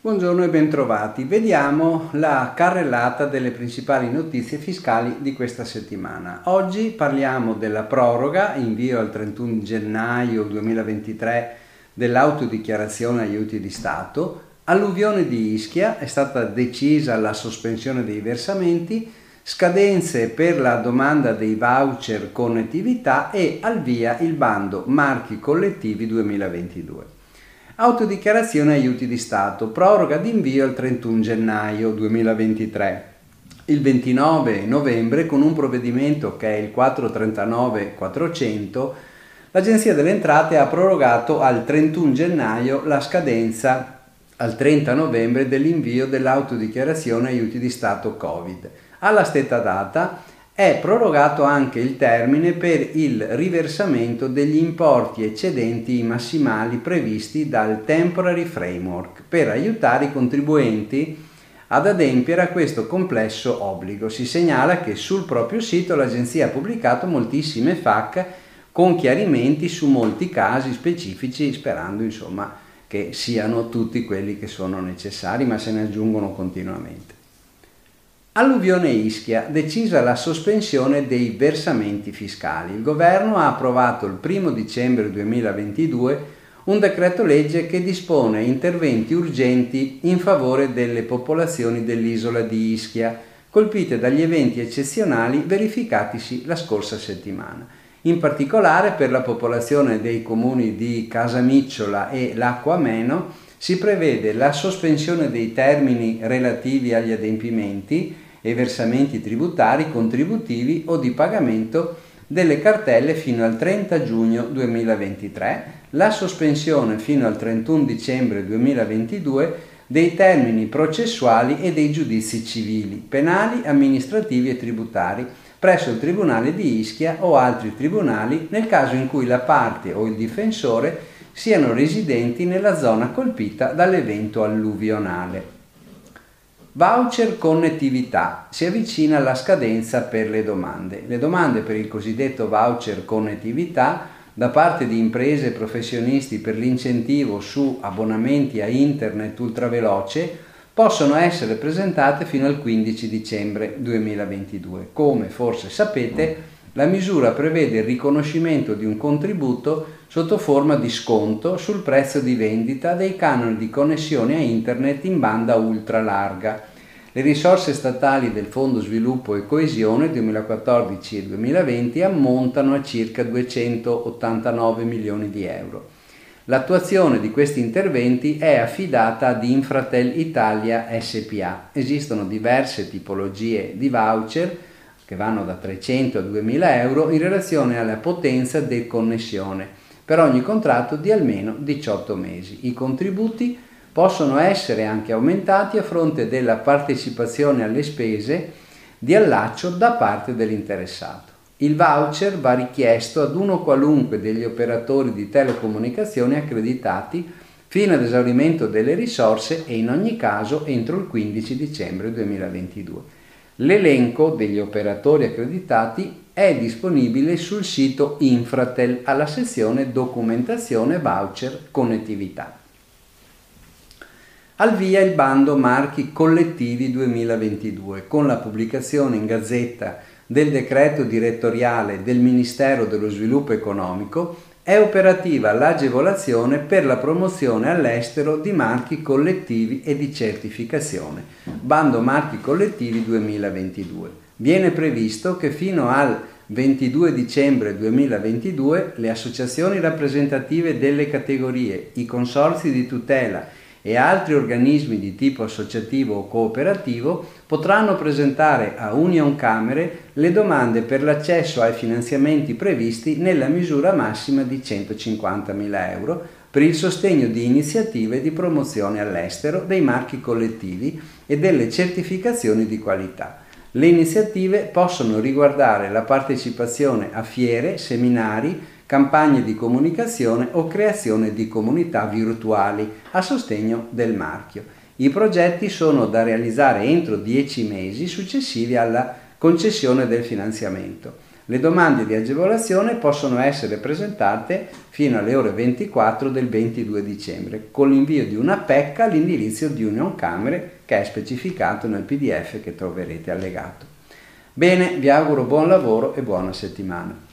Buongiorno e bentrovati. Vediamo la carrellata delle principali notizie fiscali di questa settimana. Oggi parliamo della proroga, invio al 31 gennaio 2023 dell'autodichiarazione aiuti di Stato. Alluvione di Ischia, è stata decisa la sospensione dei versamenti, scadenze per la domanda dei voucher connettività e al via il bando marchi collettivi 2022. Autodichiarazione aiuti di Stato, proroga d'invio al 31 gennaio 2023. Il 29 novembre, con un provvedimento che è il 439-400, l'Agenzia delle Entrate ha prorogato al 31 gennaio la scadenza al 30 novembre dell'invio dell'autodichiarazione aiuti di Stato Covid. Alla stessa data è prorogato anche il termine per il riversamento degli importi eccedenti massimali previsti dal Temporary Framework per aiutare i contribuenti ad adempiere a questo complesso obbligo. Si segnala che sul proprio sito l'agenzia ha pubblicato moltissime FAC con chiarimenti su molti casi specifici, sperando insomma che siano tutti quelli che sono necessari, ma se ne aggiungono continuamente. Alluvione Ischia, decisa la sospensione dei versamenti fiscali. Il governo ha approvato il 1 dicembre 2022 un decreto legge che dispone interventi urgenti in favore delle popolazioni dell'isola di Ischia, colpite dagli eventi eccezionali verificatisi la scorsa settimana. In particolare per la popolazione dei comuni di Casamicciola e Lacqua Ameno si prevede la sospensione dei termini relativi agli adempimenti e versamenti tributari, contributivi o di pagamento delle cartelle fino al 30 giugno 2023, la sospensione fino al 31 dicembre 2022 dei termini processuali e dei giudizi civili, penali, amministrativi e tributari presso il Tribunale di Ischia o altri tribunali nel caso in cui la parte o il difensore siano residenti nella zona colpita dall'evento alluvionale. Voucher connettività. Si avvicina la scadenza per le domande. Le domande per il cosiddetto voucher connettività da parte di imprese e professionisti per l'incentivo su abbonamenti a internet ultraveloce possono essere presentate fino al 15 dicembre 2022. Come forse sapete, la misura prevede il riconoscimento di un contributo sotto forma di sconto sul prezzo di vendita dei canoni di connessione a internet in banda ultra larga. Le risorse statali del Fondo Sviluppo e Coesione 2014 e 2020 ammontano a circa 289 milioni di euro. L'attuazione di questi interventi è affidata ad Infratel Italia SPA. Esistono diverse tipologie di voucher che vanno da 300 a 2000 euro in relazione alla potenza del connessione per ogni contratto di almeno 18 mesi. I contributi possono essere anche aumentati a fronte della partecipazione alle spese di allaccio da parte dell'interessato. Il voucher va richiesto ad uno qualunque degli operatori di telecomunicazione accreditati fino ad esaurimento delle risorse e in ogni caso entro il 15 dicembre 2022. L'elenco degli operatori accreditati è disponibile sul sito Infratel alla sezione Documentazione Voucher Connettività. Al via il bando Marchi Collettivi 2022 con la pubblicazione in Gazzetta del decreto direttoriale del Ministero dello Sviluppo Economico è operativa l'agevolazione per la promozione all'estero di marchi collettivi e di certificazione. Bando Marchi Collettivi 2022 viene previsto che fino al 22 dicembre 2022 le associazioni rappresentative delle categorie, i consorzi di tutela e altri organismi di tipo associativo o cooperativo potranno presentare a Union Camere le domande per l'accesso ai finanziamenti previsti nella misura massima di 150.000 euro per il sostegno di iniziative di promozione all'estero dei marchi collettivi e delle certificazioni di qualità. Le iniziative possono riguardare la partecipazione a fiere, seminari, campagne di comunicazione o creazione di comunità virtuali a sostegno del marchio. I progetti sono da realizzare entro 10 mesi successivi alla concessione del finanziamento. Le domande di agevolazione possono essere presentate fino alle ore 24 del 22 dicembre con l'invio di una PEC all'indirizzo di Union Camere che è specificato nel PDF che troverete allegato. Bene, vi auguro buon lavoro e buona settimana.